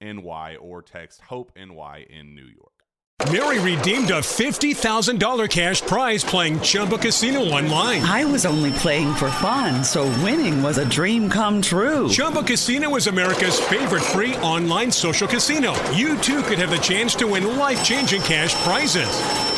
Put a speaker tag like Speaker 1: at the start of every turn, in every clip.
Speaker 1: NY or text Hope NY in New York.
Speaker 2: Mary redeemed a $50,000 cash prize playing Chumba Casino online.
Speaker 3: I was only playing for fun, so winning was a dream come true.
Speaker 2: Chumba Casino is America's favorite free online social casino. You too could have the chance to win life changing cash prizes.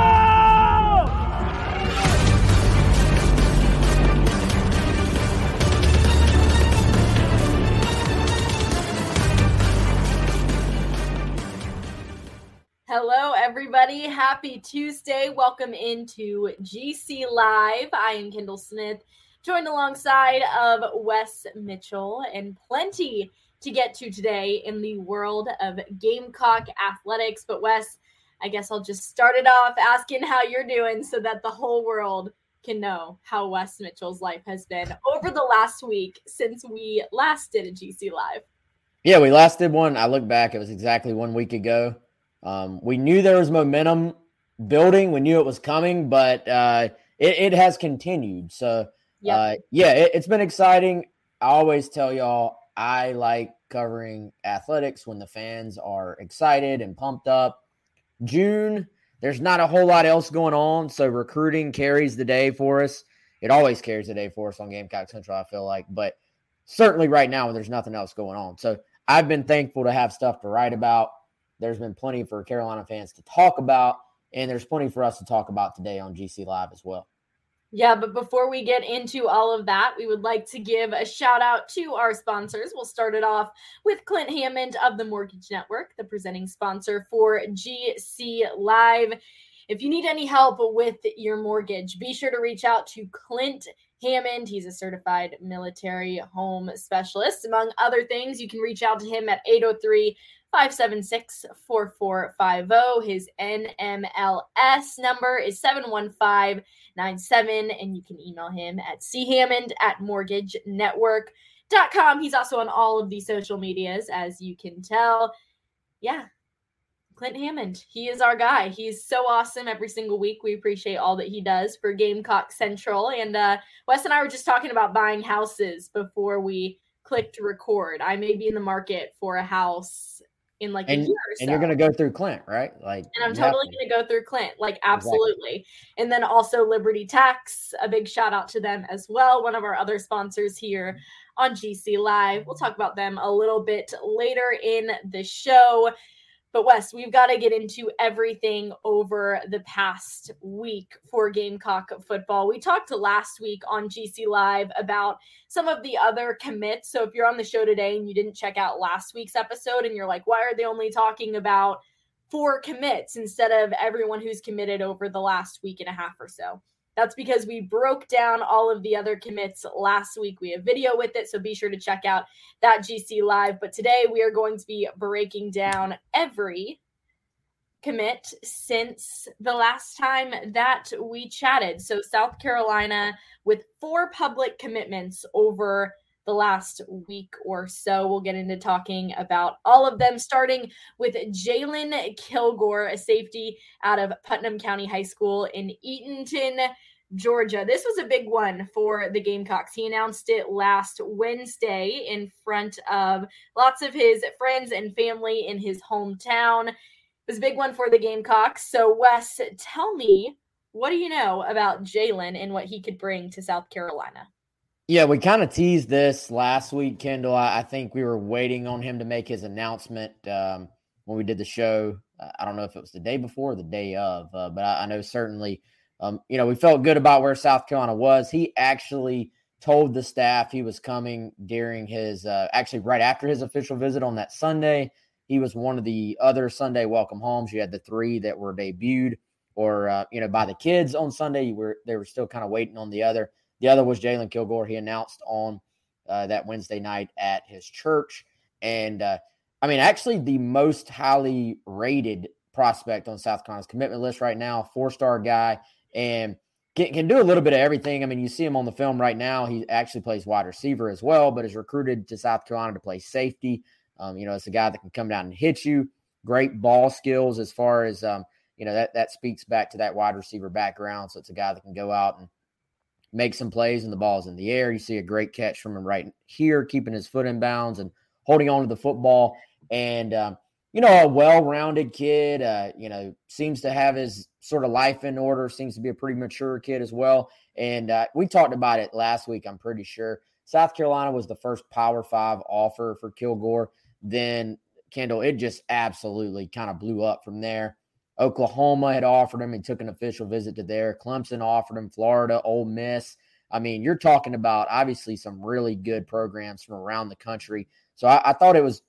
Speaker 4: Hello, everybody. Happy Tuesday. Welcome into GC Live. I am Kendall Smith, joined alongside of Wes Mitchell, and plenty to get to today in the world of Gamecock athletics. But, Wes, I guess I'll just start it off asking how you're doing so that the whole world can know how Wes Mitchell's life has been over the last week since we last did a GC Live.
Speaker 5: Yeah, we last did one. I look back, it was exactly one week ago. Um, we knew there was momentum building. We knew it was coming, but uh, it, it, has continued. So, yep. uh, yeah, it, it's been exciting. I always tell y'all I like covering athletics when the fans are excited and pumped up. June, there's not a whole lot else going on. So, recruiting carries the day for us. It always carries the day for us on Gamecock Central, I feel like. But certainly right now, when there's nothing else going on. So, I've been thankful to have stuff to write about there's been plenty for Carolina fans to talk about, and there's plenty for us to talk about today on GC Live as well.
Speaker 4: Yeah, but before we get into all of that, we would like to give a shout out to our sponsors. We'll start it off with Clint Hammond of the Mortgage Network, the presenting sponsor for GC Live. If you need any help with your mortgage, be sure to reach out to Clint Hammond. He's a certified military home specialist. Among other things, you can reach out to him at 803 576 4450. His NMLS number is 71597, and you can email him at chammond at mortgagenetwork.com. He's also on all of the social medias, as you can tell. Yeah, Clint Hammond. He is our guy. He's so awesome every single week. We appreciate all that he does for Gamecock Central. And uh, Wes and I were just talking about buying houses before we clicked record. I may be in the market for a house in like
Speaker 5: and,
Speaker 4: a year
Speaker 5: And you're going to go through Clint, right? Like,
Speaker 4: and I'm totally going to go through Clint, like absolutely. Exactly. And then also Liberty Tax, a big shout out to them as well. One of our other sponsors here on GC Live. We'll talk about them a little bit later in the show. But Wes, we've got to get into everything over the past week for Gamecock football. We talked last week on GC Live about some of the other commits. So if you're on the show today and you didn't check out last week's episode and you're like, why are they only talking about four commits instead of everyone who's committed over the last week and a half or so? That's because we broke down all of the other commits last week. We have video with it, so be sure to check out that GC Live. But today we are going to be breaking down every commit since the last time that we chatted. So, South Carolina with four public commitments over the last week or so. We'll get into talking about all of them, starting with Jalen Kilgore, a safety out of Putnam County High School in Eatonton. Georgia. This was a big one for the Gamecocks. He announced it last Wednesday in front of lots of his friends and family in his hometown. It was a big one for the Gamecocks. So, Wes, tell me, what do you know about Jalen and what he could bring to South Carolina?
Speaker 5: Yeah, we kind of teased this last week, Kendall. I, I, think we were waiting on him to make his announcement um, when we did the show. Uh, I don't know if it was the day before or the day of, uh, but I, I, know certainly, um, you know, we felt good about where South Carolina was. He actually told the staff he was coming during his, uh, actually right after his official visit on that Sunday. He was one of the other Sunday welcome homes. You had the three that were debuted or, uh, you know, by the kids on Sunday. You were they were still kind of waiting on the other. The other was Jalen Kilgore. He announced on uh, that Wednesday night at his church. And uh, I mean, actually, the most highly rated prospect on South Carolina's commitment list right now, four star guy, and can, can do a little bit of everything. I mean, you see him on the film right now. He actually plays wide receiver as well, but is recruited to South Carolina to play safety. Um, you know, it's a guy that can come down and hit you. Great ball skills as far as um, you know that that speaks back to that wide receiver background. So it's a guy that can go out and make some plays and the ball's in the air. You see a great catch from him right here, keeping his foot in bounds and holding on to the football. And, um, you know, a well rounded kid, uh, you know, seems to have his sort of life in order, seems to be a pretty mature kid as well. And uh, we talked about it last week, I'm pretty sure. South Carolina was the first Power Five offer for Kilgore. Then, Kendall, it just absolutely kind of blew up from there. Oklahoma had offered him. He took an official visit to there. Clemson offered him. Florida, Ole Miss. I mean, you're talking about obviously some really good programs from around the country. So I, I thought it was,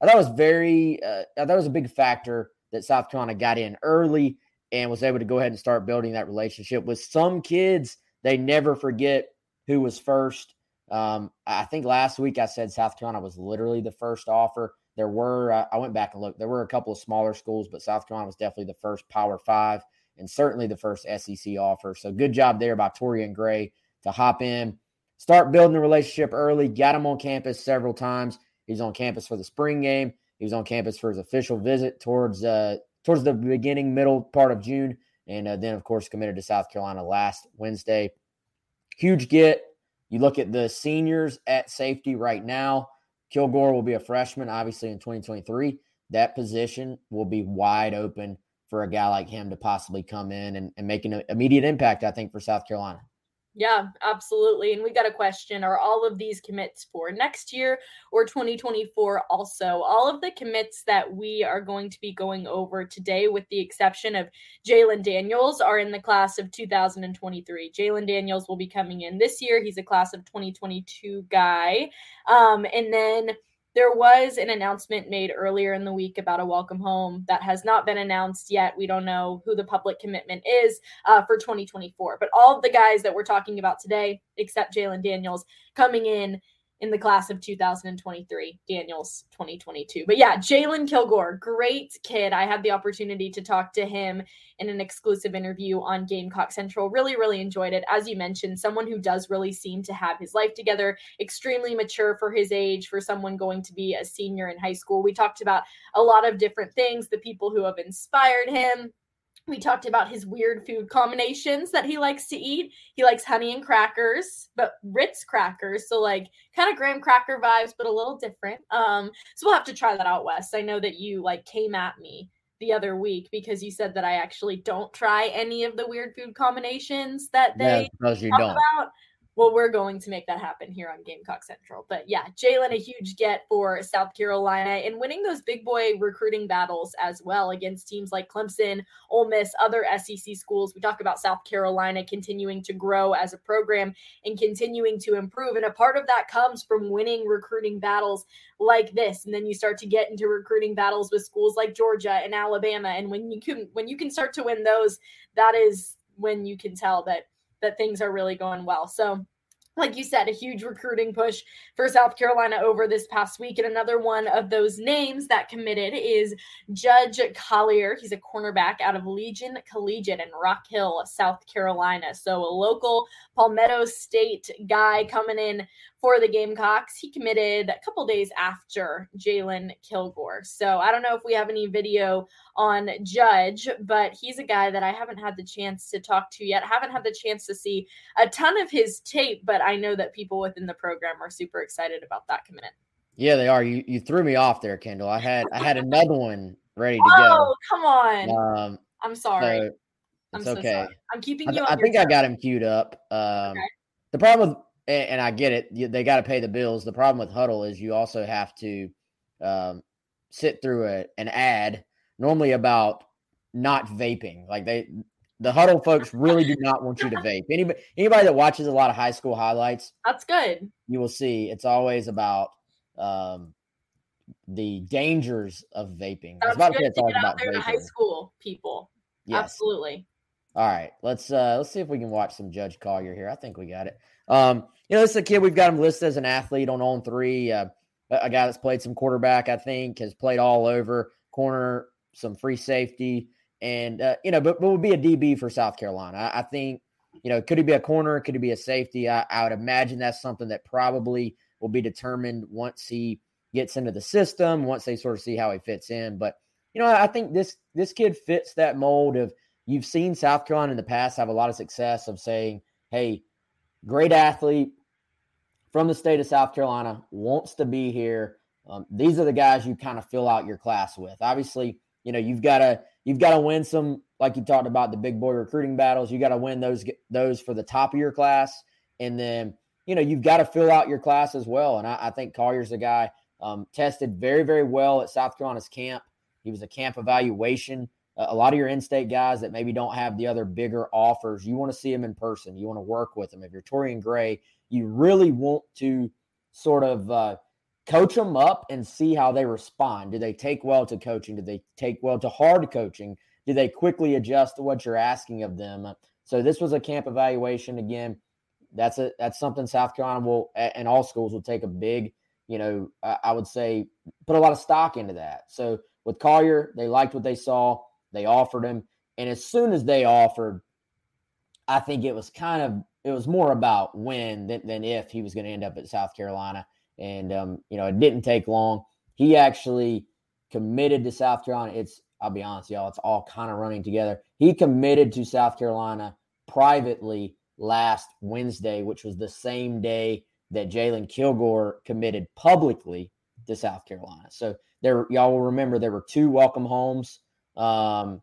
Speaker 5: I thought it was very, uh, that was a big factor that South Carolina got in early and was able to go ahead and start building that relationship with some kids. They never forget who was first. Um, I think last week I said South Carolina was literally the first offer. There were, uh, I went back and looked, there were a couple of smaller schools, but South Carolina was definitely the first Power Five and certainly the first SEC offer. So good job there by Torian Gray to hop in, start building a relationship early, got him on campus several times. He was on campus for the spring game. He was on campus for his official visit towards uh, towards the beginning, middle part of June, and uh, then of course committed to South Carolina last Wednesday. Huge get. You look at the seniors at safety right now. Kilgore will be a freshman, obviously, in 2023. That position will be wide open for a guy like him to possibly come in and, and make an immediate impact, I think, for South Carolina.
Speaker 4: Yeah, absolutely. And we got a question Are all of these commits for next year or 2024 also? All of the commits that we are going to be going over today, with the exception of Jalen Daniels, are in the class of 2023. Jalen Daniels will be coming in this year. He's a class of 2022 guy. Um, and then there was an announcement made earlier in the week about a welcome home that has not been announced yet. We don't know who the public commitment is uh, for 2024. But all of the guys that we're talking about today, except Jalen Daniels, coming in in the class of 2023, Daniels 2022. But yeah, Jalen Kilgore, great kid. I had the opportunity to talk to him in an exclusive interview on Gamecock Central. Really, really enjoyed it. As you mentioned, someone who does really seem to have his life together, extremely mature for his age, for someone going to be a senior in high school. We talked about a lot of different things, the people who have inspired him we talked about his weird food combinations that he likes to eat. He likes honey and crackers, but Ritz crackers. So like kind of graham cracker vibes, but a little different. Um, so we'll have to try that out, Wes. I know that you like came at me the other week because you said that I actually don't try any of the weird food combinations that they
Speaker 5: yeah, you don't.
Speaker 4: about. Well, we're going to make that happen here on Gamecock Central. But yeah, Jalen, a huge get for South Carolina and winning those big boy recruiting battles as well against teams like Clemson, Ole Miss, other SEC schools. We talk about South Carolina continuing to grow as a program and continuing to improve. And a part of that comes from winning recruiting battles like this. And then you start to get into recruiting battles with schools like Georgia and Alabama. And when you can when you can start to win those, that is when you can tell that that things are really going well. So, like you said, a huge recruiting push for South Carolina over this past week. And another one of those names that committed is Judge Collier. He's a cornerback out of Legion Collegiate in Rock Hill, South Carolina. So a local Palmetto State guy coming in for the Gamecocks. He committed a couple days after Jalen Kilgore. So I don't know if we have any video on Judge, but he's a guy that I haven't had the chance to talk to yet. I haven't had the chance to see a ton of his tape, but I know that people within the program are super excited about that commitment.
Speaker 5: Yeah, they are. You you threw me off there, Kendall. I had I had another one ready to
Speaker 4: oh,
Speaker 5: go.
Speaker 4: Oh, come on. Um, I'm sorry.
Speaker 5: So I'm so okay. Sorry.
Speaker 4: I'm keeping you.
Speaker 5: I, I think I got him queued up. Um, okay. The problem with and, and I get it, they got to pay the bills. The problem with Hudl is you also have to um, sit through a, an ad normally about not vaping. Like they, the Hudl folks really do not want you to vape. Anybody, anybody that watches a lot of high school highlights,
Speaker 4: that's good.
Speaker 5: You will see it's always about um, the dangers of vaping.
Speaker 4: That's about good to get out there vaping. to high school people. Yes. Absolutely.
Speaker 5: All right, let's uh let's see if we can watch some Judge Collier here. I think we got it. Um, you know, this is a kid we've got him listed as an athlete on On Three. Uh, a guy that's played some quarterback, I think, has played all over corner, some free safety, and uh, you know, but, but would be a DB for South Carolina. I, I, think, you know, could he be a corner? Could he be a safety? I, I would imagine that's something that probably will be determined once he gets into the system, once they sort of see how he fits in. But you know, I think this this kid fits that mold of you've seen South Carolina in the past have a lot of success of saying, "Hey, great athlete from the state of South Carolina, wants to be here. Um, these are the guys you kind of fill out your class with. Obviously, you know you've got to you've got to win some, like you talked about the big boy recruiting battles. You got to win those those for the top of your class, and then you know you've got to fill out your class as well. And I, I think Collier's a guy um, tested very very well at South Carolina's camp. He was a camp evaluation a lot of your in-state guys that maybe don't have the other bigger offers, you want to see them in person. You want to work with them. If you're Torian Gray, you really want to sort of uh, coach them up and see how they respond. Do they take well to coaching? Do they take well to hard coaching? Do they quickly adjust to what you're asking of them? So this was a camp evaluation again. That's a that's something South Carolina will and all schools will take a big, you know, I would say put a lot of stock into that. So with Collier, they liked what they saw they offered him. And as soon as they offered, I think it was kind of it was more about when than, than if he was going to end up at South Carolina. And um, you know, it didn't take long. He actually committed to South Carolina. It's I'll be honest, y'all, it's all kind of running together. He committed to South Carolina privately last Wednesday, which was the same day that Jalen Kilgore committed publicly to South Carolina. So there, y'all will remember there were two welcome homes um,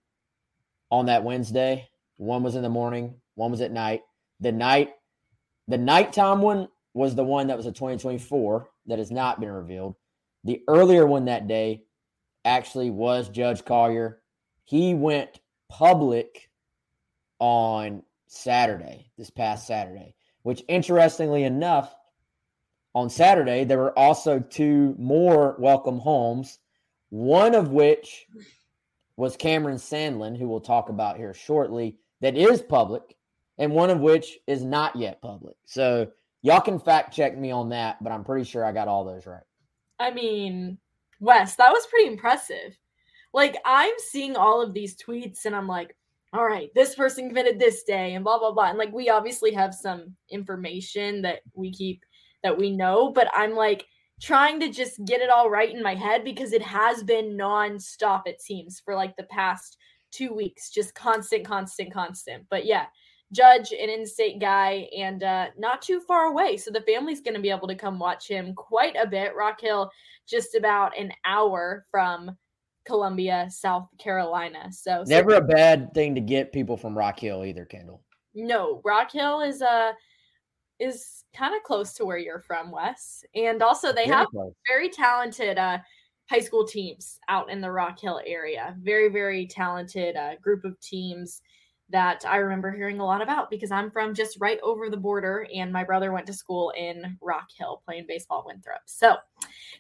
Speaker 5: on that Wednesday. One was in the morning, one was at night. The night, the nighttime one was the one that was a 2024 that has not been revealed. The earlier one that day actually was Judge Collier. He went public on Saturday, this past Saturday, which interestingly enough, on Saturday, there were also two more welcome homes, one of which was Cameron Sandlin, who we'll talk about here shortly, that is public, and one of which is not yet public. So y'all can fact check me on that, but I'm pretty sure I got all those right.
Speaker 4: I mean, Wes, that was pretty impressive. Like, I'm seeing all of these tweets and I'm like, all right, this person committed this day and blah, blah, blah. And like, we obviously have some information that we keep that we know, but I'm like, trying to just get it all right in my head because it has been nonstop, it seems, for like the past two weeks. Just constant, constant, constant. But yeah, Judge, an in state guy, and uh, not too far away. So the family's going to be able to come watch him quite a bit. Rock Hill, just about an hour from Columbia, South Carolina. So
Speaker 5: never so- a bad thing to get people from Rock Hill either, Kendall.
Speaker 4: No, Rock Hill is a. Uh, is kind of close to where you're from, Wes. And also, they very have close. very talented uh, high school teams out in the Rock Hill area. Very, very talented uh, group of teams that I remember hearing a lot about because I'm from just right over the border and my brother went to school in Rock Hill playing baseball at Winthrop. So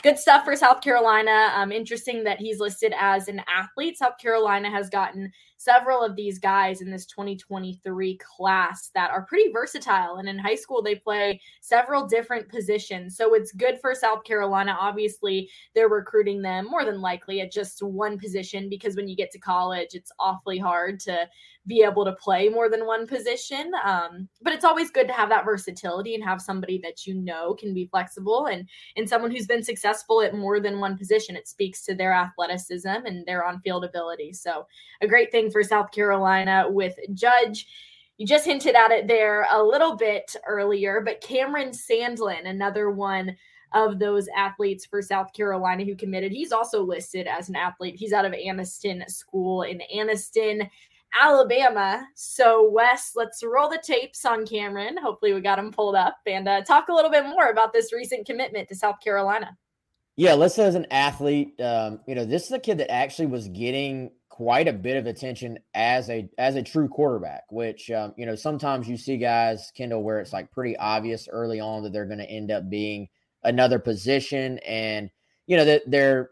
Speaker 4: good stuff for South Carolina. Um, interesting that he's listed as an athlete. South Carolina has gotten several of these guys in this 2023 class that are pretty versatile. And in high school, they play several different positions. So it's good for South Carolina. Obviously, they're recruiting them more than likely at just one position because when you get to college, it's awfully hard to be able to play more than one position. Um, but it's always good to have that versatility and have somebody that you know can be flexible and and someone who's been successful at more than one position. It speaks to their athleticism and their on-field ability. So a great thing for South Carolina with Judge. You just hinted at it there a little bit earlier, but Cameron Sandlin, another one of those athletes for South Carolina who committed. He's also listed as an athlete. He's out of Anniston School in Anniston, Alabama. So, Wes, let's roll the tapes on Cameron. Hopefully, we got him pulled up and uh, talk a little bit more about this recent commitment to South Carolina.
Speaker 5: Yeah, listed as an athlete. Um, you know, this is a kid that actually was getting quite a bit of attention as a as a true quarterback. Which um, you know sometimes you see guys Kendall where it's like pretty obvious early on that they're going to end up being another position, and you know that they're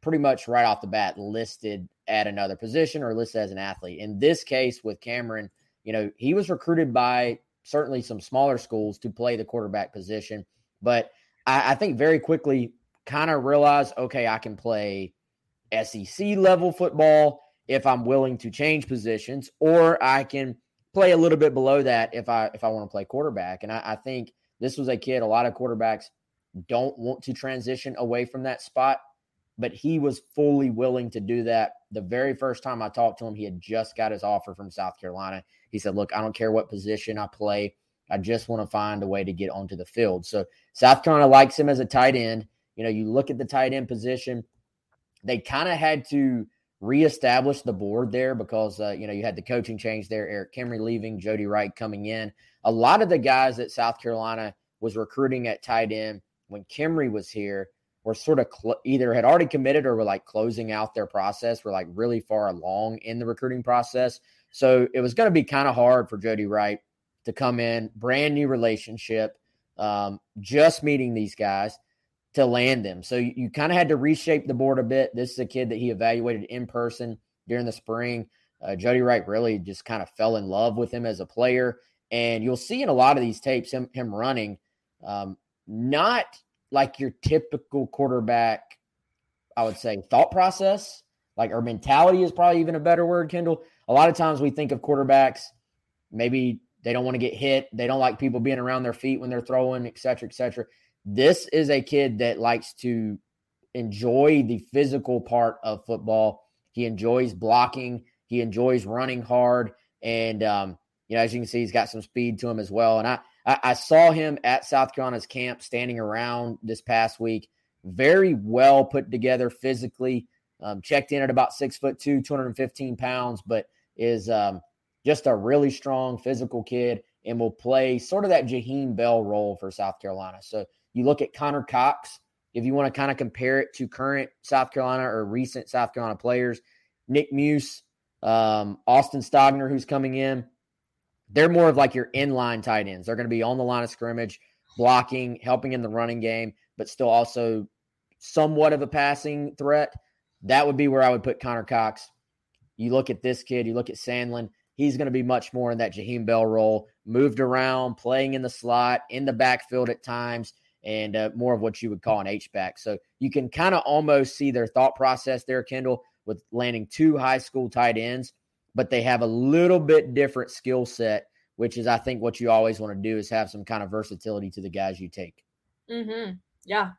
Speaker 5: pretty much right off the bat listed at another position or listed as an athlete. In this case with Cameron, you know he was recruited by certainly some smaller schools to play the quarterback position, but I, I think very quickly kind of realized, okay, I can play SEC level football if I'm willing to change positions, or I can play a little bit below that if I if I want to play quarterback. And I, I think this was a kid. A lot of quarterbacks don't want to transition away from that spot, but he was fully willing to do that. The very first time I talked to him, he had just got his offer from South Carolina. He said, "Look, I don't care what position I play. I just want to find a way to get onto the field." So South Carolina likes him as a tight end. You know, you look at the tight end position, they kind of had to reestablish the board there because, uh, you know, you had the coaching change there, Eric Kimrey leaving, Jody Wright coming in. A lot of the guys that South Carolina was recruiting at tight end when Kimrey was here were sort of cl- either had already committed or were like closing out their process, were like really far along in the recruiting process. So it was going to be kind of hard for Jody Wright to come in, brand new relationship, um, just meeting these guys to land them. So you, you kind of had to reshape the board a bit. This is a kid that he evaluated in person during the spring. Uh, Jody Wright really just kind of fell in love with him as a player. And you'll see in a lot of these tapes him, him running, um, not like your typical quarterback, I would say, thought process, like or mentality is probably even a better word, Kendall. A lot of times we think of quarterbacks, maybe they don't want to get hit, they don't like people being around their feet when they're throwing, et cetera, et cetera. This is a kid that likes to enjoy the physical part of football. He enjoys blocking. He enjoys running hard, and um, you know, as you can see, he's got some speed to him as well. And I, I, I saw him at South Carolina's camp standing around this past week. Very well put together physically. Um, checked in at about six foot two, 215 pounds, but is um, just a really strong physical kid and will play sort of that Jaheim Bell role for South Carolina. So you look at Connor Cox, if you want to kind of compare it to current South Carolina or recent South Carolina players, Nick Muse, um, Austin Stogner, who's coming in, they're more of like your inline tight ends. They're going to be on the line of scrimmage, blocking, helping in the running game, but still also somewhat of a passing threat. That would be where I would put Connor Cox. You look at this kid, you look at Sandlin, he's going to be much more in that Jaheim Bell role, moved around, playing in the slot, in the backfield at times, and uh, more of what you would call an H back. So you can kind of almost see their thought process there, Kendall, with landing two high school tight ends, but they have a little bit different skill set, which is, I think, what you always want to do is have some kind of versatility to the guys you take.
Speaker 4: Mm-hmm. Yeah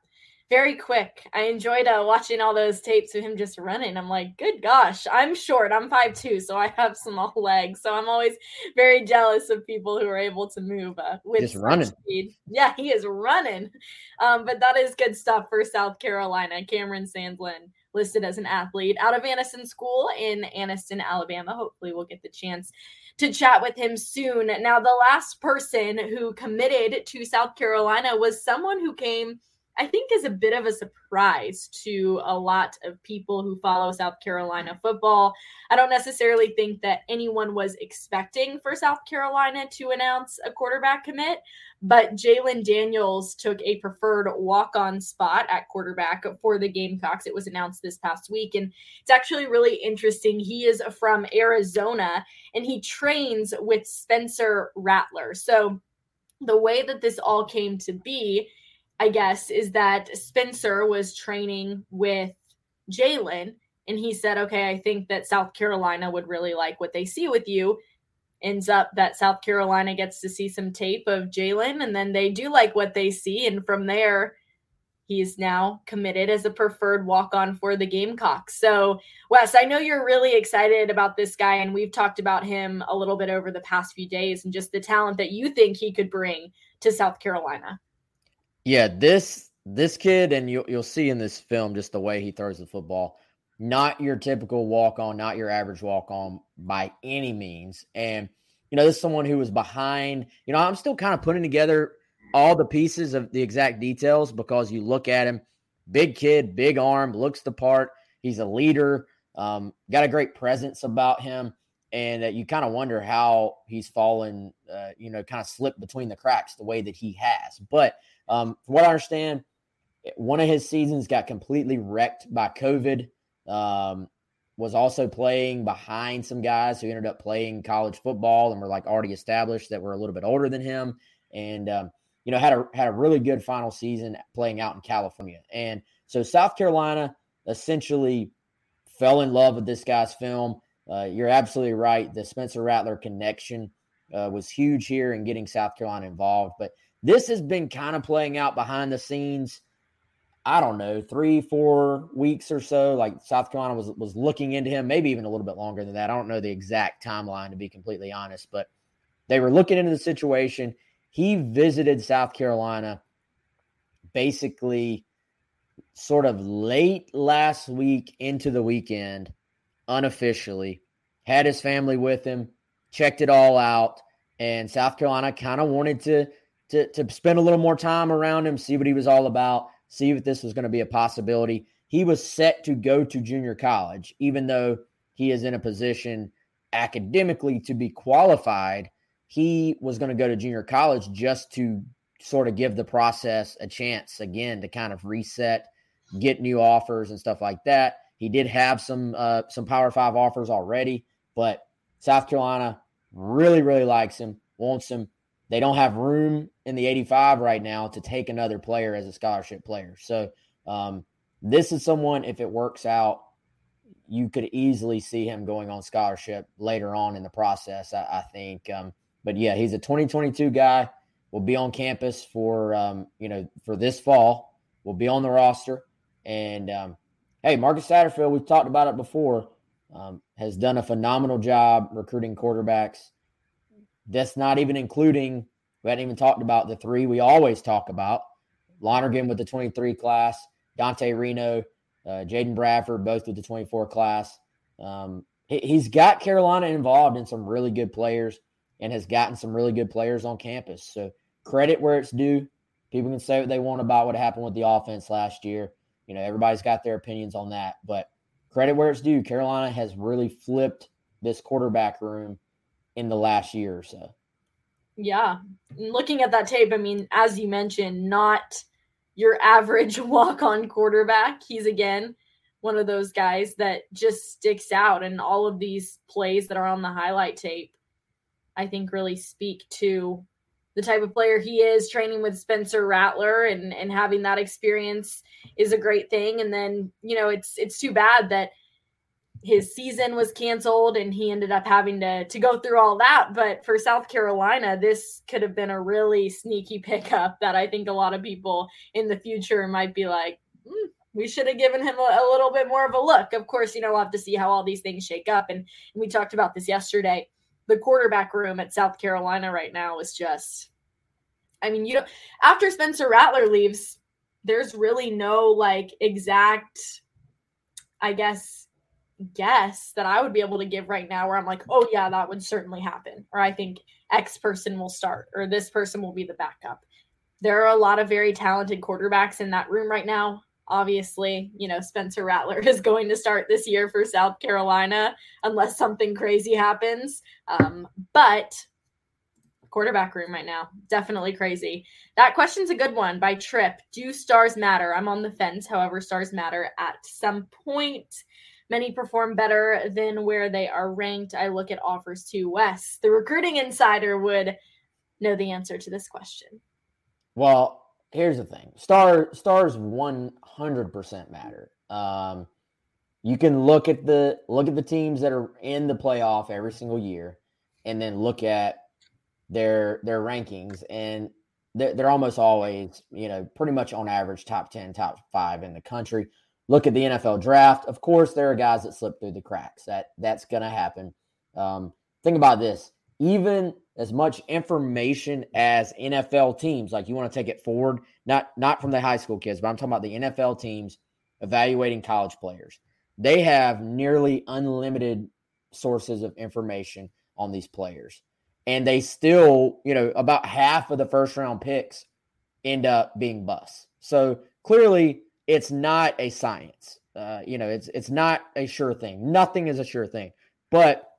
Speaker 4: very quick. I enjoyed uh, watching all those tapes of him just running. I'm like, good gosh, I'm short. I'm five two, so I have small legs. So I'm always very jealous of people who are able to move uh, with
Speaker 5: just running.
Speaker 4: Speed. Yeah, he is running. Um, but that is good stuff for South Carolina. Cameron Sandlin listed as an athlete out of Anniston School in Anniston, Alabama. Hopefully, we'll get the chance to chat with him soon. Now, the last person who committed to South Carolina was someone who came – I think is a bit of a surprise to a lot of people who follow South Carolina football. I don't necessarily think that anyone was expecting for South Carolina to announce a quarterback commit, but Jalen Daniels took a preferred walk on spot at quarterback for the Gamecocks. It was announced this past week, and it's actually really interesting. He is from Arizona and he trains with Spencer Rattler. So, the way that this all came to be I guess, is that Spencer was training with Jalen and he said, okay, I think that South Carolina would really like what they see with you. Ends up that South Carolina gets to see some tape of Jalen and then they do like what they see. And from there, he's now committed as a preferred walk on for the Gamecocks. So, Wes, I know you're really excited about this guy, and we've talked about him a little bit over the past few days and just the talent that you think he could bring to South Carolina.
Speaker 5: Yeah, this this kid, and you'll you'll see in this film just the way he throws the football. Not your typical walk on, not your average walk on by any means. And you know, this is someone who was behind. You know, I'm still kind of putting together all the pieces of the exact details because you look at him, big kid, big arm, looks the part. He's a leader, um, got a great presence about him, and uh, you kind of wonder how he's fallen. Uh, you know, kind of slipped between the cracks the way that he has, but um, from what I understand, one of his seasons got completely wrecked by COVID. Um, was also playing behind some guys who ended up playing college football and were like already established that were a little bit older than him, and um, you know had a had a really good final season playing out in California. And so South Carolina essentially fell in love with this guy's film. Uh, you're absolutely right. The Spencer Rattler connection uh, was huge here in getting South Carolina involved, but this has been kind of playing out behind the scenes. I don't know, three, four weeks or so. Like South Carolina was was looking into him, maybe even a little bit longer than that. I don't know the exact timeline to be completely honest, but they were looking into the situation. He visited South Carolina basically sort of late last week into the weekend, unofficially, had his family with him, checked it all out, and South Carolina kind of wanted to to, to spend a little more time around him, see what he was all about, see if this was going to be a possibility. He was set to go to junior college, even though he is in a position academically to be qualified. He was going to go to junior college just to sort of give the process a chance again to kind of reset, get new offers and stuff like that. He did have some uh, some Power Five offers already, but South Carolina really really likes him, wants him. They don't have room in the 85 right now to take another player as a scholarship player. So um, this is someone, if it works out, you could easily see him going on scholarship later on in the process, I, I think. Um, but yeah, he's a 2022 guy. Will be on campus for um, you know for this fall. Will be on the roster. And um, hey, Marcus Satterfield, we've talked about it before, um, has done a phenomenal job recruiting quarterbacks. That's not even including, we hadn't even talked about the three we always talk about Lonergan with the 23 class, Dante Reno, uh, Jaden Bradford, both with the 24 class. Um, he, has got Carolina involved in some really good players and has gotten some really good players on campus. So credit where it's due. People can say what they want about what happened with the offense last year. You know, everybody's got their opinions on that, but credit where it's due. Carolina has really flipped this quarterback room in the last year or so.
Speaker 4: Yeah. Looking at that tape, I mean, as you mentioned, not your average walk on quarterback. He's again one of those guys that just sticks out. And all of these plays that are on the highlight tape, I think really speak to the type of player he is. Training with Spencer Rattler and, and having that experience is a great thing. And then, you know, it's it's too bad that his season was canceled and he ended up having to to go through all that. But for South Carolina this could have been a really sneaky pickup that I think a lot of people in the future might be like mm, we should have given him a, a, little bit more of a look. Of course you know we'll have to see how all these things shake up. And, and we talked about this yesterday. The quarterback room at South Carolina right now is just I mean you know after Spencer Rattler leaves there's really no like exact I guess, guess that I would be able to give right now where I'm like, oh, yeah, that would certainly happen. Or I think X person will start or this person will be the backup. There are a lot of very talented quarterbacks in that room right now. Obviously, you know, Spencer Rattler is going to start this year for South Carolina unless something crazy happens. Um, but quarterback room right now. Definitely crazy. That question's a good one by Trip. Do stars matter? I'm on the fence. However, stars matter at some point. Many perform better than where they are ranked. I look at offers to Wes. The recruiting insider would know the answer to this question.
Speaker 5: Well, here's the thing. Star stars 100% matter. Um, you can look at the look at the teams that are in the playoff every single year and then look at their their rankings and they're, they're almost always you know pretty much on average top 10 top 5 in the country look at the nfl draft. Of course there are guys that slip through the cracks. That that's going to happen. Um, think about this. Even as much information as nfl teams like you want to take it forward not not from the high school kids but i'm talking about the nfl teams evaluating college players. They have nearly unlimited sources of information on these players. And they still, you know, about half of the first round picks end up being busts. So clearly, it's not a science. Uh, you know, it's it's not a sure thing. Nothing is a sure thing. But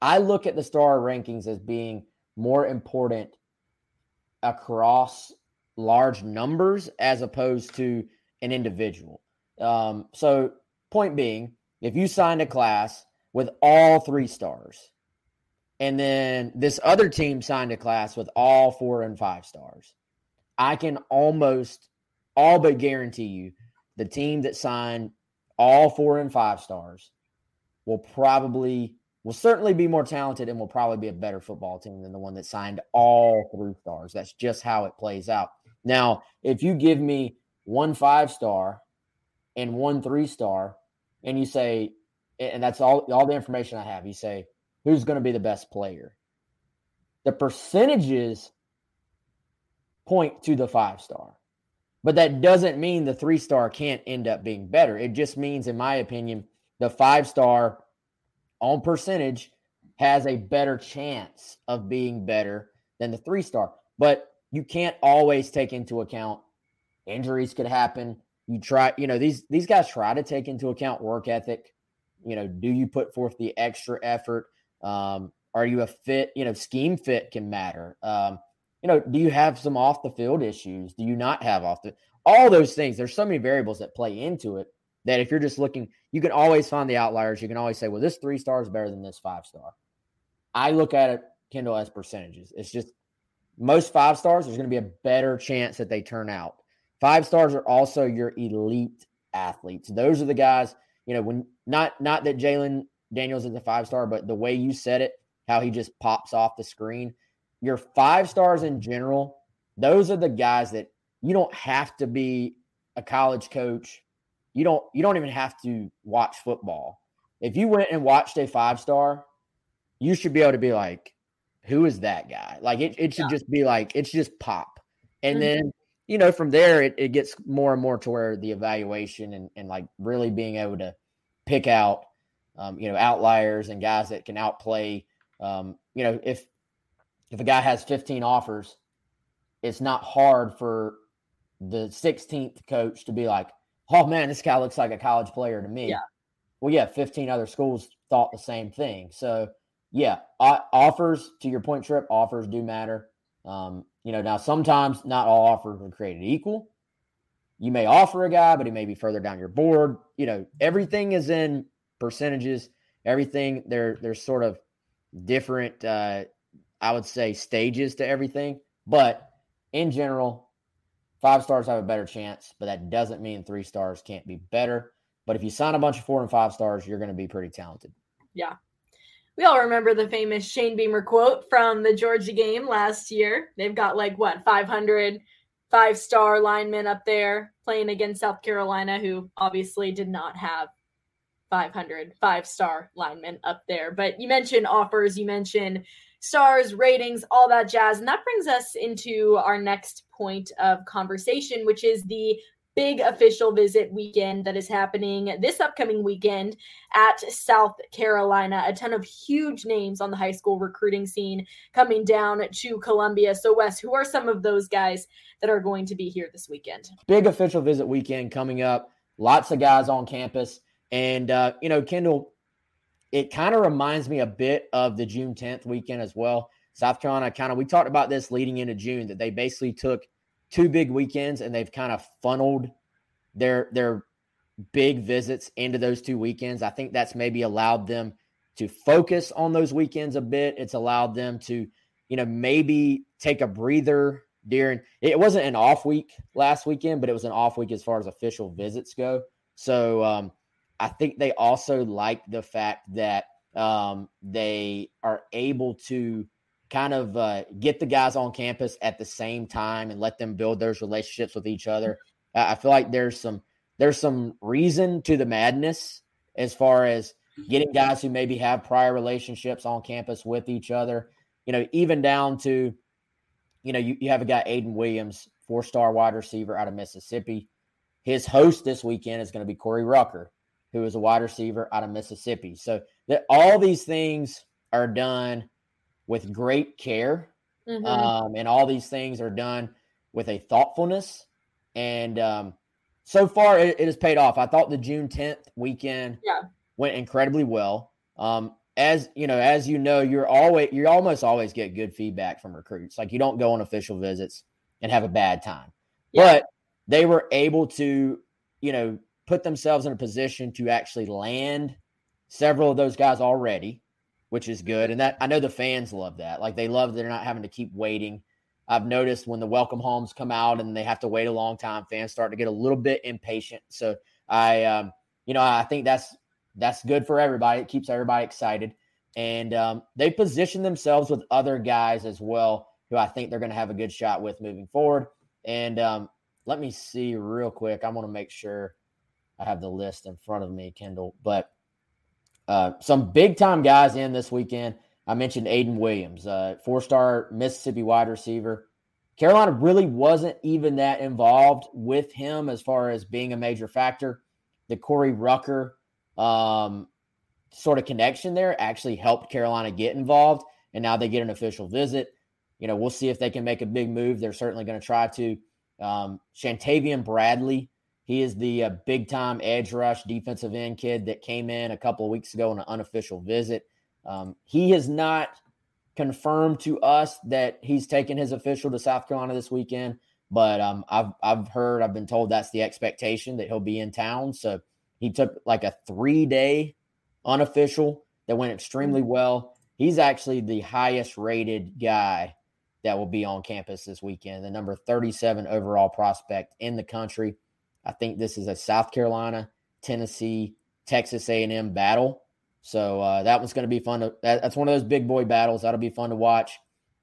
Speaker 5: I look at the star rankings as being more important across large numbers as opposed to an individual. Um, so, point being, if you signed a class with all three stars, and then this other team signed a class with all four and five stars. I can almost all but guarantee you the team that signed all four and five stars will probably will certainly be more talented and will probably be a better football team than the one that signed all three stars. That's just how it plays out. Now, if you give me one five star and one three star, and you say, and that's all all the information I have, you say, who's going to be the best player. The percentages point to the five star, but that doesn't mean the three star can't end up being better. It just means, in my opinion, the five star on percentage has a better chance of being better than the three star. But you can't always take into account injuries could happen. You try, you know, these these guys try to take into account work ethic. You know, do you put forth the extra effort? Um, are you a fit? You know, scheme fit can matter. Um, you know, do you have some off the field issues? Do you not have off the all those things? There's so many variables that play into it that if you're just looking, you can always find the outliers. You can always say, well, this three star is better than this five star. I look at it, Kendall, as percentages. It's just most five stars, there's going to be a better chance that they turn out. Five stars are also your elite athletes. Those are the guys, you know, when not not that Jalen Daniels is a five star, but the way you said it, how he just pops off the screen, your five stars in general, those are the guys that you don't have to be a college coach. You don't you don't even have to watch football. If you went and watched a five star, you should be able to be like, who is that guy? Like it, it should yeah. just be like it's just pop. And mm-hmm. then, you know, from there it, it gets more and more to where the evaluation and, and like really being able to pick out um, you know, outliers and guys that can outplay. Um, you know, if if a guy has 15 offers, it's not hard for the 16th coach to be like, "Oh man, this guy looks like a college player to me."
Speaker 4: Yeah.
Speaker 5: Well, yeah, 15 other schools thought the same thing. So, yeah, offers to your point, trip offers do matter. Um, you know, now sometimes not all offers are created equal. You may offer a guy, but he may be further down your board. You know, everything is in percentages, everything. There, there's sort of different, uh, I would say, stages to everything. But in general, five stars have a better chance, but that doesn't mean three stars can't be better. But if you sign a bunch of four and five stars, you're going to be pretty talented.
Speaker 4: Yeah. We all remember the famous Shane Beamer quote from the Georgia game last year. They've got like what 500 five star linemen up there playing against South Carolina, who obviously did not have 500 five star lineman up there. But you mentioned offers, you mentioned stars, ratings, all that jazz. And that brings us into our next point of conversation, which is the big official visit weekend that is happening this upcoming weekend at South Carolina. A ton of huge names on the high school recruiting scene coming down to Columbia. So, Wes, who are some of those guys that are going to be here this weekend?
Speaker 5: Big official visit weekend coming up. Lots of guys on campus. And, uh, you know, Kendall, it kind of reminds me a bit of the June 10th weekend as well. South Carolina kind of, we talked about this leading into June that they basically took two big weekends and they've kind of funneled their their big visits into those two weekends. I think that's maybe allowed them to focus on those weekends a bit. It's allowed them to, you know, maybe take a breather during it wasn't an off week last weekend, but it was an off week as far as official visits go. So um, I think they also like the fact that um, they are able to kind of uh, get the guys on campus at the same time and let them build those relationships with each other. I feel like there's some there's some reason to the madness as far as getting guys who maybe have prior relationships on campus with each other. You know, even down to, you know, you, you have a guy, Ayden Williams, four star wide receiver out of Mississippi. His host this weekend is going to be Corey Rucker, who is a wide receiver out of Mississippi. So that all these things are done with great care. Mm-hmm. Um, and all these things are done with a thoughtfulness. And um, so far, it, it, has paid off. I thought the June 10th weekend
Speaker 4: yeah.
Speaker 5: went incredibly well. Um, as you know, as you know, you're always you almost always get good feedback from recruits. Like you don't go on official visits and have a bad time. Yeah. But they were able to, you know, put themselves in a position to actually land several of those guys already which is good. And that I know the fans love that. Like they love they're not having to keep waiting. I've noticed when the welcome homes come out and they have to wait a long time, fans start to get a little bit impatient. So I, um, you know, I think that's that's good for everybody. It keeps everybody excited, and um, they position themselves with other guys as well, who I think they're going to have a good shot with moving forward. And um, let me see real quick. I want to make sure I have the list in front of me, Kendall. But uh, some big time guys in this weekend. I mentioned Ayden Williams, uh, four star Mississippi wide receiver. Carolina really wasn't even that involved with him as far as being a major factor. The Corey Rucker um, sort of connection there actually helped Carolina get involved, and now they get an official visit. You know, we'll see if they can make a big move. They're certainly going to try to. Um, Shantavian Bradley he is the uh, big time edge rush defensive end kid that came in a couple of weeks ago on an unofficial visit. Um, he has not confirmed to us that he's taking his official to South Carolina this weekend, but um, I've I've heard I've been told that's the expectation that he'll be in town. So he took like a three day unofficial that went extremely mm. well. He's actually the highest rated guy that will be on campus this weekend, the number 37 overall prospect in the country. I think this is a South Carolina, Tennessee, Texas A&M battle. So uh, that one's going to be fun. To, that, that's one of those big boy battles. That'll be fun to watch.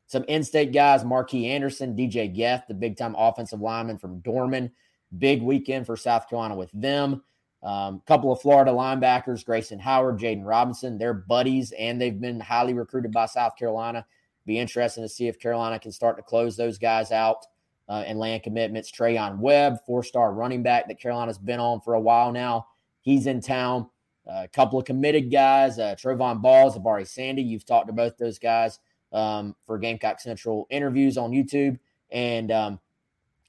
Speaker 5: Some in-state guys: Marquis Anderson, DJ Geth, the big-time offensive lineman from Dorman. Big weekend for South Carolina with them. A um, couple of Florida linebackers: Grayson Howard, Jaden Robinson. They're buddies, and they've been highly recruited by South Carolina. Be interesting to see if Carolina can start to close those guys out uh, and land commitments. Trayon Webb, four star running back that Carolina's been on for a while now. He's in town. Uh, a couple of committed guys, uh, Trevon Balls, Abari Sandy. You've talked to both those guys um, for Gamecock Central interviews on YouTube. And um,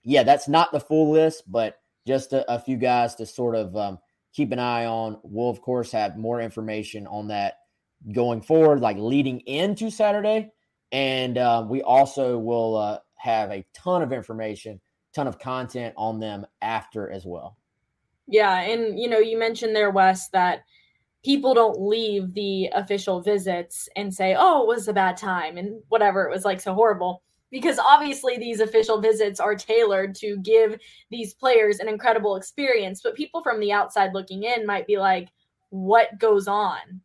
Speaker 5: yeah, that's not the full list, but just a, a few guys to sort of um, keep an eye on. We'll, of course, have more information on that going forward, like leading into Saturday. And uh, we also will uh, have a ton of information, ton of content on them after as well.
Speaker 4: Yeah, and you know, you mentioned there, Wes, that people don't leave the official visits and say, "Oh, it was a bad time," and whatever it was like so horrible. Because obviously, these official visits are tailored to give these players an incredible experience. But people from the outside looking in might be like, what goes on?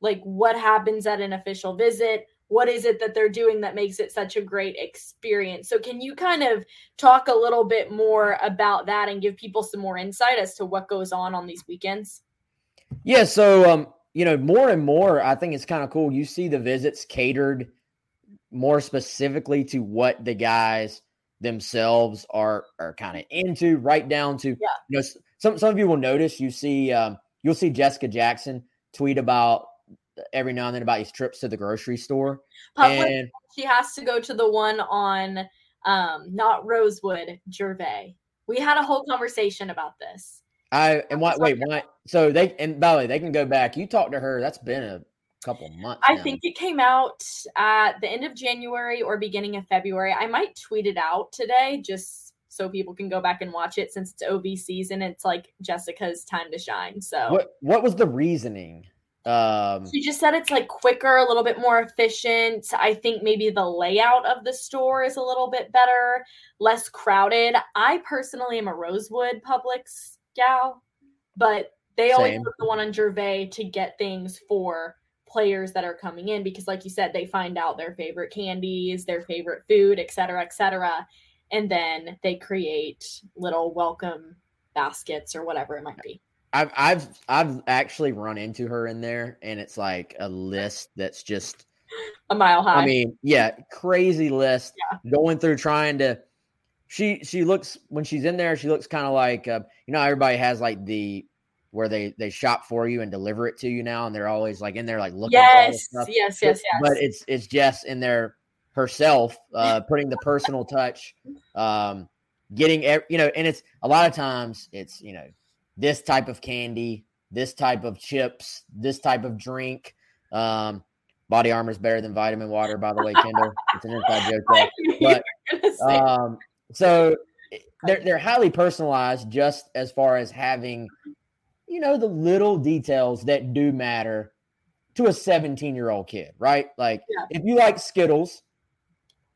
Speaker 4: Like, what happens at an official visit? What is it that they're doing that makes it such a great experience? So can you kind of talk a little bit more about that and give people some more insight as to what goes on on these weekends?
Speaker 5: Yeah so um you know more and more i think it's kind of cool. You see the visits catered more specifically to what the guys themselves are are kind of into, right down to
Speaker 4: Yeah.
Speaker 5: you know some some of you will notice you see um, you'll see Jessica Jackson tweet about every now and then about his trips to the grocery store,
Speaker 4: Publix,
Speaker 5: and
Speaker 4: she has to go to the one on um not Rosewood, Gervais. We had a whole conversation about this.
Speaker 5: I and what wait what so they and by the way they can go back. You talked to her. That's been a couple months.
Speaker 4: I
Speaker 5: now.
Speaker 4: think it came out at the end of January or beginning of February. I might tweet it out today just so people can go back and watch it since it's OV season. It's like Jessica's time to shine. So
Speaker 5: what what was the reasoning? Um,
Speaker 4: she just said it's like quicker, a little bit more efficient. I think maybe the layout of the store is a little bit better, less crowded. I personally am a Rosewood Publix gal, but they always put the one on Gervais to get things for players that are coming in because like you said they find out their favorite candies their favorite food et cetera et cetera and then they create little welcome baskets or whatever it might be
Speaker 5: I've I've I've actually run into her in there, and it's like a list that's just.
Speaker 4: a mile high
Speaker 5: I mean, yeah, crazy list. Going through trying to. She she looks when she's in there. She looks kind of like uh, you know everybody has like the where they they shop for you and deliver it to you now, and they're always like in there like looking. for all this
Speaker 4: yes
Speaker 5: stuff.
Speaker 4: yes yes yes
Speaker 5: But it's it's Jess in there herself, uh, putting the personal touch, um, getting you know, and it's a lot of times it's you know this type of candy, this type of chips, this type of drink. Um, body armor is better than vitamin water, by the way, Kendall. It's an inside joke.
Speaker 4: I
Speaker 5: There.
Speaker 4: knew you
Speaker 5: But
Speaker 4: were gonna say
Speaker 5: um, so they're they're highly personalized, just as far as having, you know, the little details that do matter to a 17 year old kid, right? Like
Speaker 4: Yeah.
Speaker 5: if you like Skittles,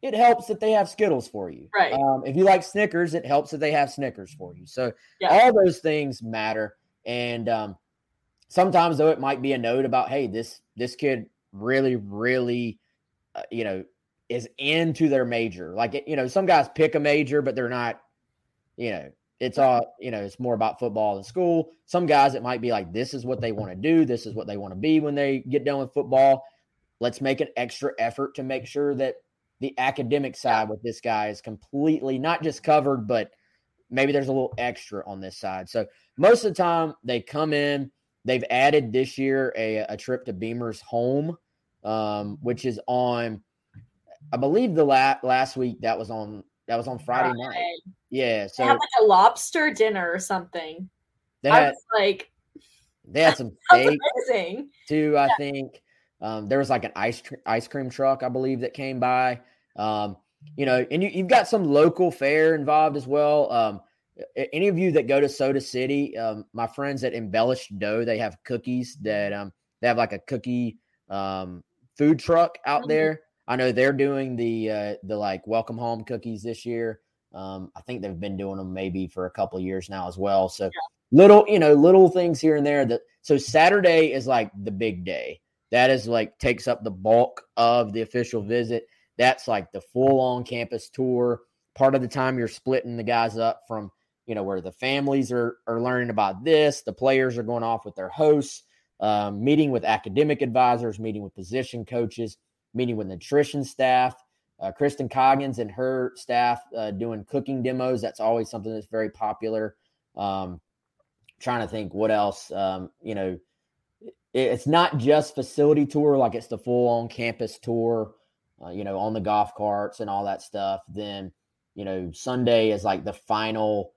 Speaker 5: it helps that they have Skittles for you.
Speaker 4: Right.
Speaker 5: Um, if you like Snickers, it helps that they have Snickers for you. So
Speaker 4: Yeah.
Speaker 5: all those things matter. And um, sometimes though, it might be a note about, hey, this this kid really, really, uh, you know, is into their major. Like you know, some guys pick a major, but they're not. You know, it's all you know. It's more about football than school. Some guys, it might be like this is what they want to do. This is what they want to be when they get done with football. Let's make an extra effort to make sure that the academic side with this guy is completely not just covered, but maybe there's a little extra on this side. So most of the time they come in. They've added this year a, a trip to Beamer's home, um, which is on, I believe the la- last week that was on that was on Friday night.
Speaker 4: Friday.
Speaker 5: Yeah,
Speaker 4: They
Speaker 5: so
Speaker 4: had like a lobster dinner or something.
Speaker 5: they
Speaker 4: I
Speaker 5: had
Speaker 4: was like,
Speaker 5: they had some steak
Speaker 4: amazing.
Speaker 5: too. I think um, there was like an ice tr- ice cream truck, I believe, that came by. Um, you know, and you, you've got some local fare involved as well. Um, any of you that go to Soda City, um, my friends at Embellished Dough, they have cookies that um, they have like a cookie um, food truck out
Speaker 4: Mhm.
Speaker 5: there. I know they're doing the uh, the like welcome home cookies this year. Um, I think they've been doing them maybe for a couple of years now as well. So little, you know, little things here and there. That so Saturday is like the big day. That is like takes up the bulk of the official visit. That's like the full on campus tour. Part of the time you're splitting the guys up from, you know, where the families are are learning about this, the players are going off with their hosts, um, meeting with academic advisors, meeting with position coaches, meeting with nutrition staff. Uh, Kristen Coggins and her staff uh, doing cooking demos. That's always something that's very popular. Um, trying to think what else. Um, you know, it's not just facility tour, like it's the full on campus tour, uh, you know, on the golf carts and all that stuff. Then, you know, Sunday is like the final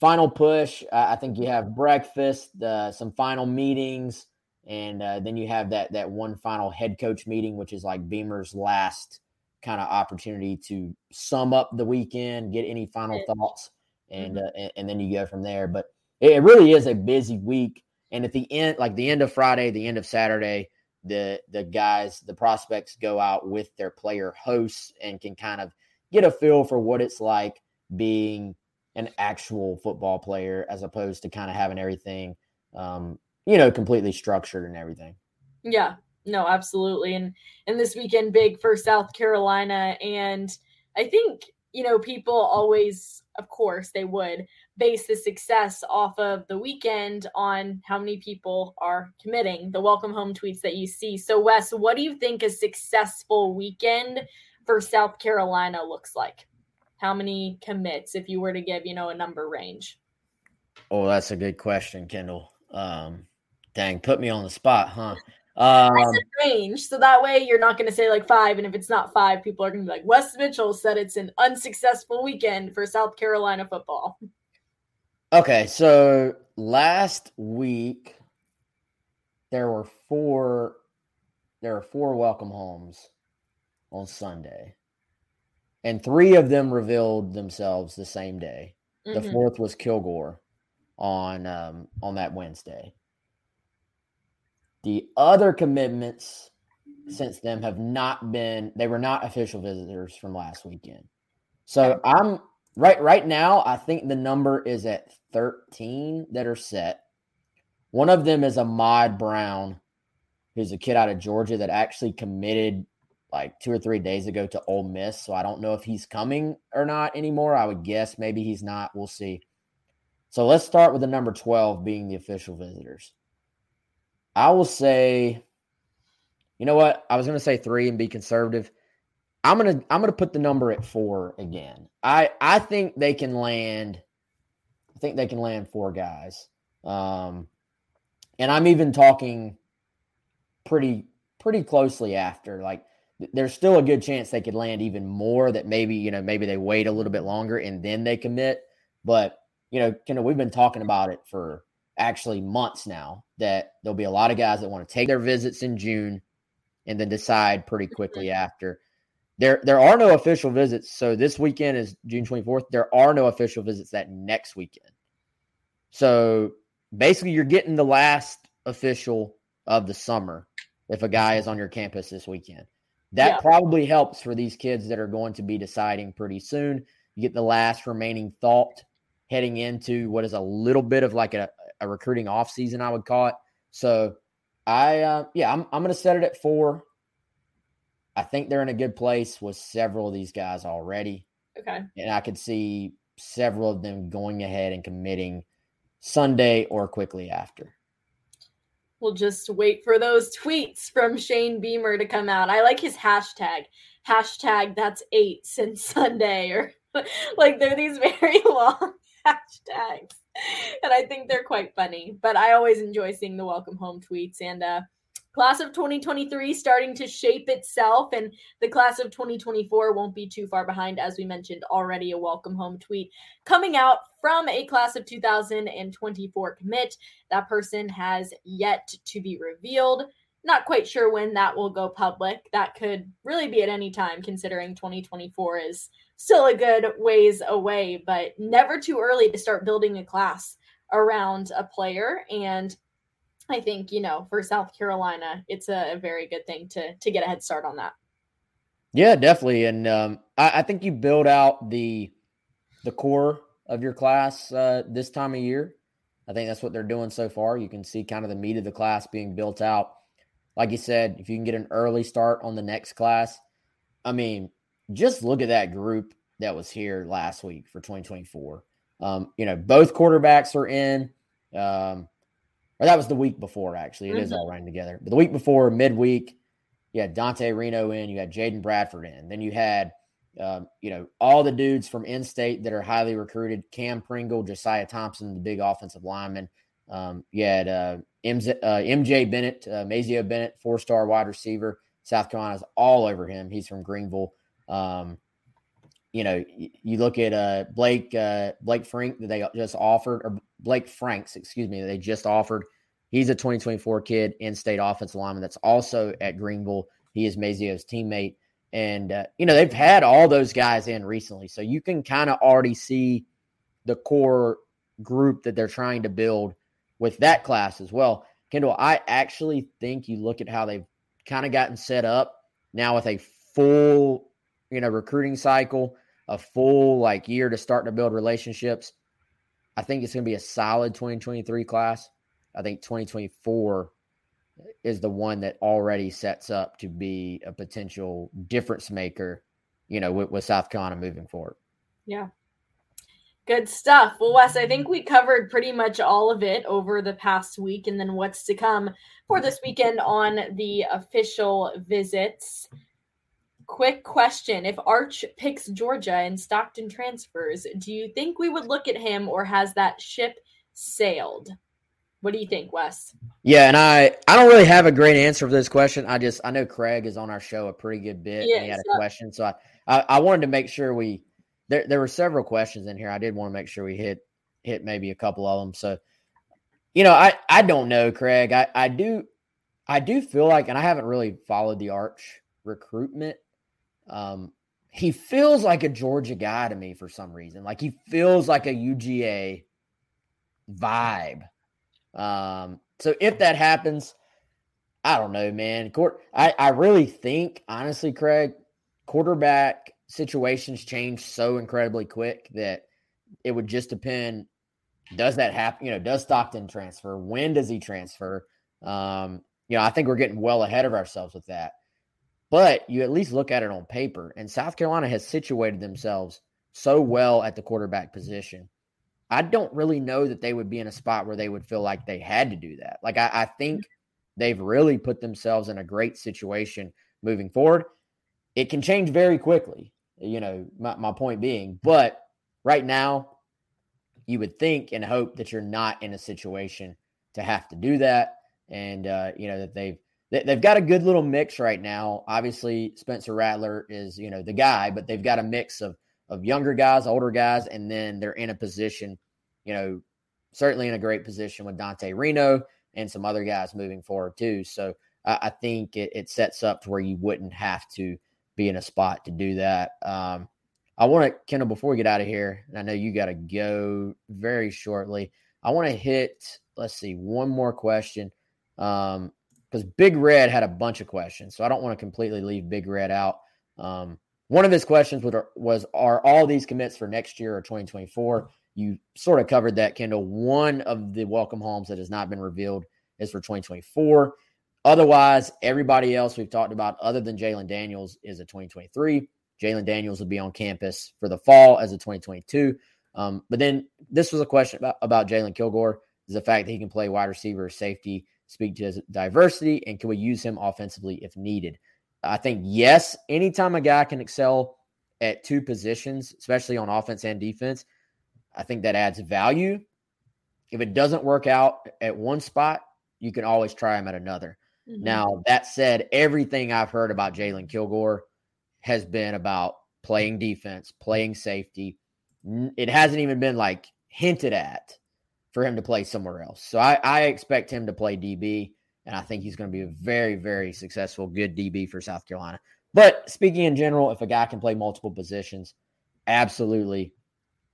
Speaker 5: final push. I I think you have breakfast, uh, some final meetings, and uh, then you have that that one final head coach meeting, which is like Beamer's last kind of opportunity to sum up the weekend, get any final thoughts, and uh, and, and then you go from there. But it really is a busy week, and at the end, like the end of Friday, the end of Saturday, the the guys, the prospects go out with their player hosts and can kind of get a feel for what it's like being an actual football player as opposed to kind of having everything um, you know completely structured and everything
Speaker 4: Yeah, no, absolutely. And and this weekend big for South Carolina. And I think, you know, people always, of course, they would base the success off of the weekend on how many people are committing, the welcome home tweets that you see. So, Wes, what do you think a successful weekend for South Carolina looks like? How many commits if you were to give, you know, a number range?
Speaker 5: Oh, that's a good question, Kendall. Um, dang, put me on the spot, huh? Um,
Speaker 4: range, so that way you're not going to say like five, and if it's not five, people are going to be like, Wes Mitchell said it's an unsuccessful weekend for South Carolina football.
Speaker 5: Okay, so last week there were four there were four welcome homes on Sunday. And three of them revealed themselves the same day. Mm-hmm. The fourth was Kilgore on um, on that Wednesday. The other commitments since then have not been they were not official visitors from last weekend. So I'm right right now I think the number is at 13 that are set. One of them is Ahmad Brown, who's a kid out of Georgia that actually committed like two or three days ago to Ole Miss. So I don't know if he's coming or not anymore. I would guess maybe he's not. We'll see. So let's start with the number 12 being the official visitors. I will say, you know what? I was going to say three and be conservative. I'm gonna I'm gonna put the number at four again. I I think they can land. I think they can land four guys. Um, and I'm even talking pretty pretty closely after. Like there's still a good chance they could land even more. That maybe you know maybe they wait a little bit longer and then they commit. But you know, kind of we've been talking about it for actually months now. That there'll be a lot of guys that want to take their visits in June and then decide pretty quickly mm-hmm. after. There, there are no official visits. So this weekend is June 24th. There are no official visits that next weekend. So basically, you're getting the last official of the summer if a guy is on your campus this weekend. That yeah. probably helps for these kids that are going to be deciding pretty soon. You get the last remaining thought heading into what is a little bit of like a, a recruiting off season, I would call it. So I, uh, yeah, I'm, I'm going to set it at four. I think they're in a good place with several of these guys already.
Speaker 4: Okay.
Speaker 5: And I could see several of them going ahead and committing Sunday or quickly after.
Speaker 4: We'll just wait for those tweets from Shane Beamer to come out. I like his hashtag. Hashtag that's eight since Sunday, or like they're these very long hashtags. And I think they're quite funny. But I always enjoy seeing the welcome home tweets. And uh class of 2023 starting to shape itself and the class of 2024 won't be too far behind as we mentioned already a welcome home tweet coming out from a class of 2024 commit. That person has yet to be revealed. Not quite sure when that will go public. That could really be at any time considering 2024 is still a good ways away but never too early to start building a class around a player and I think you know for South Carolina, it's a, a very good thing to to get a head start on that.
Speaker 5: Yeah, definitely, and um, I, I, think you build out the the core of your class uh, this time of year. I think that's what they're doing so far. You can see kind of the meat of the class being built out. Like you said, if you can get an early start on the next class, I mean, just look at that group that was here last week for 2024. Um, you know, both quarterbacks are in. Um, or that was the week before, actually. It mm-hmm. is all running together. But the week before, midweek, you had Dante Reno in, you had Jaden Bradford in. Then you had, um, you know, all the dudes from in state that are highly recruited Cam Pringle, Josiah Thompson, the big offensive lineman. Um, you had uh, MJ, uh, MJ Bennett, uh, Mazeo Bennett, four star wide receiver. South Carolina's all over him. He's from Greenville. Um, you know, you, look at uh, Blake uh, Blake Frank that they just offered, or Blake Franks, excuse me, they just offered. He's a 2024 kid, in-state offensive lineman that's also at Greenville. He is Mazeo's teammate, and uh, you know they've had all those guys in recently, so you can kind of already see the core group that they're trying to build with that class as well. Kendall, I actually think you look at how they've kind of gotten set up now with a full, you know, recruiting cycle, a full like year to start to build relationships. I think it's going to be a solid 2023 class. I think 2024 is the one that already sets up to be a potential difference maker, you know, with, with South Carolina moving forward.
Speaker 4: Yeah. Good stuff. Well, Wes, I think we covered pretty much all of it over the past week and then what's to come for this weekend on the official visits. Quick question. If Arch picks Georgia and Stockton transfers, do you think we would look at him or has that ship sailed? What do you think, Wes?
Speaker 5: Yeah, and I I don't really have a great answer for this question. I just I know Craig is on our show a pretty good bit. And he had a question, so I, I, I wanted to make sure we there there were several questions in here. I did want to make sure we hit hit maybe a couple of them. So, you know, I I don't know, Craig. I I do I do feel like, and I haven't really followed the Arch recruitment. Um, he feels like a Georgia guy to me for some reason. Like he feels like a UGA vibe. Um, so if that happens, I don't know, man. Court, I, I really think, honestly, Craig, quarterback situations change so incredibly quick that it would just depend. Does that happen? You know, does Stockton transfer? When does he transfer? Um, you know, I think we're getting well ahead of ourselves with that. But you at least look at it on paper, and South Carolina has situated themselves so well at the quarterback position. I don't really know that they would be in a spot where they would feel like they had to do that. Like, I, I think they've really put themselves in a great situation moving forward. It can change very quickly, you know, my, my point being. But right now, you would think and hope that you're not in a situation to have to do that. And, uh, you know, that they've they've got a good little mix right now. Obviously, Spencer Rattler is you know the guy, but they've got a mix of of younger guys, older guys, and then they're in a position, you know, certainly in a great position with Dante Reno and some other guys moving forward too. So I, I think it, it, sets up to where you wouldn't have to be in a spot to do that. Um, I want to, Kendall, before we get out of here, and I know you got to go very shortly. I want to hit, let's see, one more question. Um, because Big Red had a bunch of questions, so I don't want to completely leave Big Red out. Um, one of his questions was, Are all these commits for next year or 2024? You sort of covered that, Kendall. One of the welcome homes that has not been revealed is for 2024. Otherwise, everybody else we've talked about, other than Jalen Daniels, is a 2023. Jalen Daniels will be on campus for the fall as a 2022. Um, but then this was a question about, about Jalen Kilgore is the fact that he can play wide receiver safety speak to his diversity, and can we use him offensively if needed? I think yes, anytime a guy can excel at two positions, especially on offense and defense, I think that adds value. If it doesn't work out at one spot, you can always try him at another. Mm-hmm. Now, that said, everything I've heard about Jalen Kilgore has been about playing defense, playing safety. It hasn't even been like hinted at for him to play somewhere else. So I, I expect him to play DB, and I think he's going to be a very, very successful, good DB for South Carolina. But speaking in general, if a guy can play multiple positions, absolutely,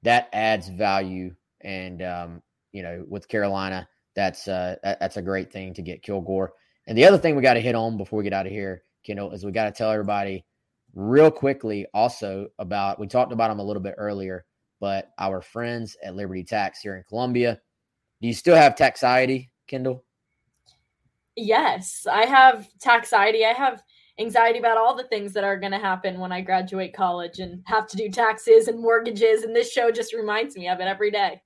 Speaker 5: that adds value. And um, you know, with Carolina, that's uh, that's a great thing to get Kilgore. And the other thing we got to hit on before we get out of here, Kendall, is we got to tell everybody real quickly also about we talked about him a little bit earlier but our friends at Liberty Tax here in Columbia. Do you still have taxiety, Kendall?
Speaker 4: Yes, I have taxiety. I have anxiety about all the things that are going to happen when I graduate college and have to do taxes and mortgages. And this show just reminds me of it every day.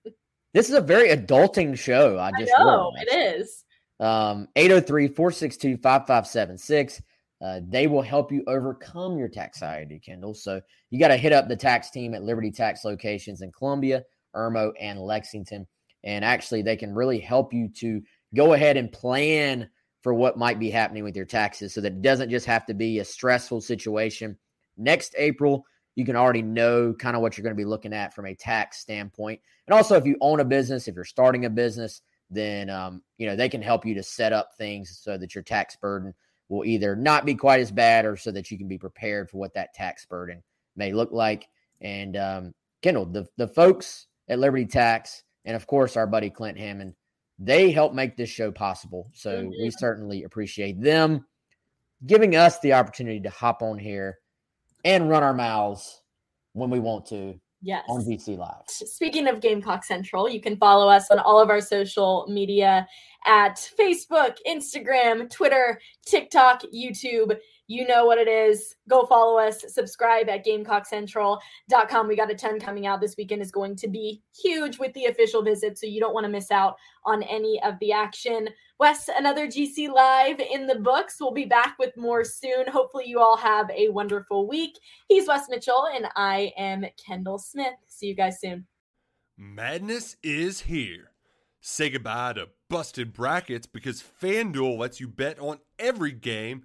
Speaker 5: This is a very adulting show. I just
Speaker 4: I know it is.
Speaker 5: Um, 803 462 5576. Uh, they will help you overcome your taxiety, Kendall. So you got to hit up the tax team at Liberty Tax locations in Columbia, Irmo, and Lexington. And actually, they can really help you to go ahead and plan for what might be happening with your taxes so that it doesn't just have to be a stressful situation. Next April, you can already know kind of what you're going to be looking at from a tax standpoint. And also, if you own a business, if you're starting a business, then um, you know they can help you to set up things so that your tax burden will either not be quite as bad or so that you can be prepared for what that tax burden may look like. And um, Kendall, the, the folks at Liberty Tax, and of course our buddy Clint Hammond, they help make this show possible. So mm-hmm. we certainly appreciate them giving us the opportunity to hop on here and run our mouths when we want to
Speaker 4: Yes.
Speaker 5: On GC Live.
Speaker 4: Speaking of Gamecock Central, you can follow us on all of our social media at Facebook, Instagram, Twitter, TikTok, YouTube. You know what it is. Go follow us, subscribe at GamecockCentral.com. We got a ton coming out this weekend is going to be huge with the official visit, so you don't want to miss out on any of the action. Wes, another GC Live in the books. We'll be back with more soon. Hopefully, you all have a wonderful week. He's Wes Mitchell, and I am Kendall Smith. See you guys soon.
Speaker 6: Madness is here. Say goodbye to busted brackets because FanDuel lets you bet on every game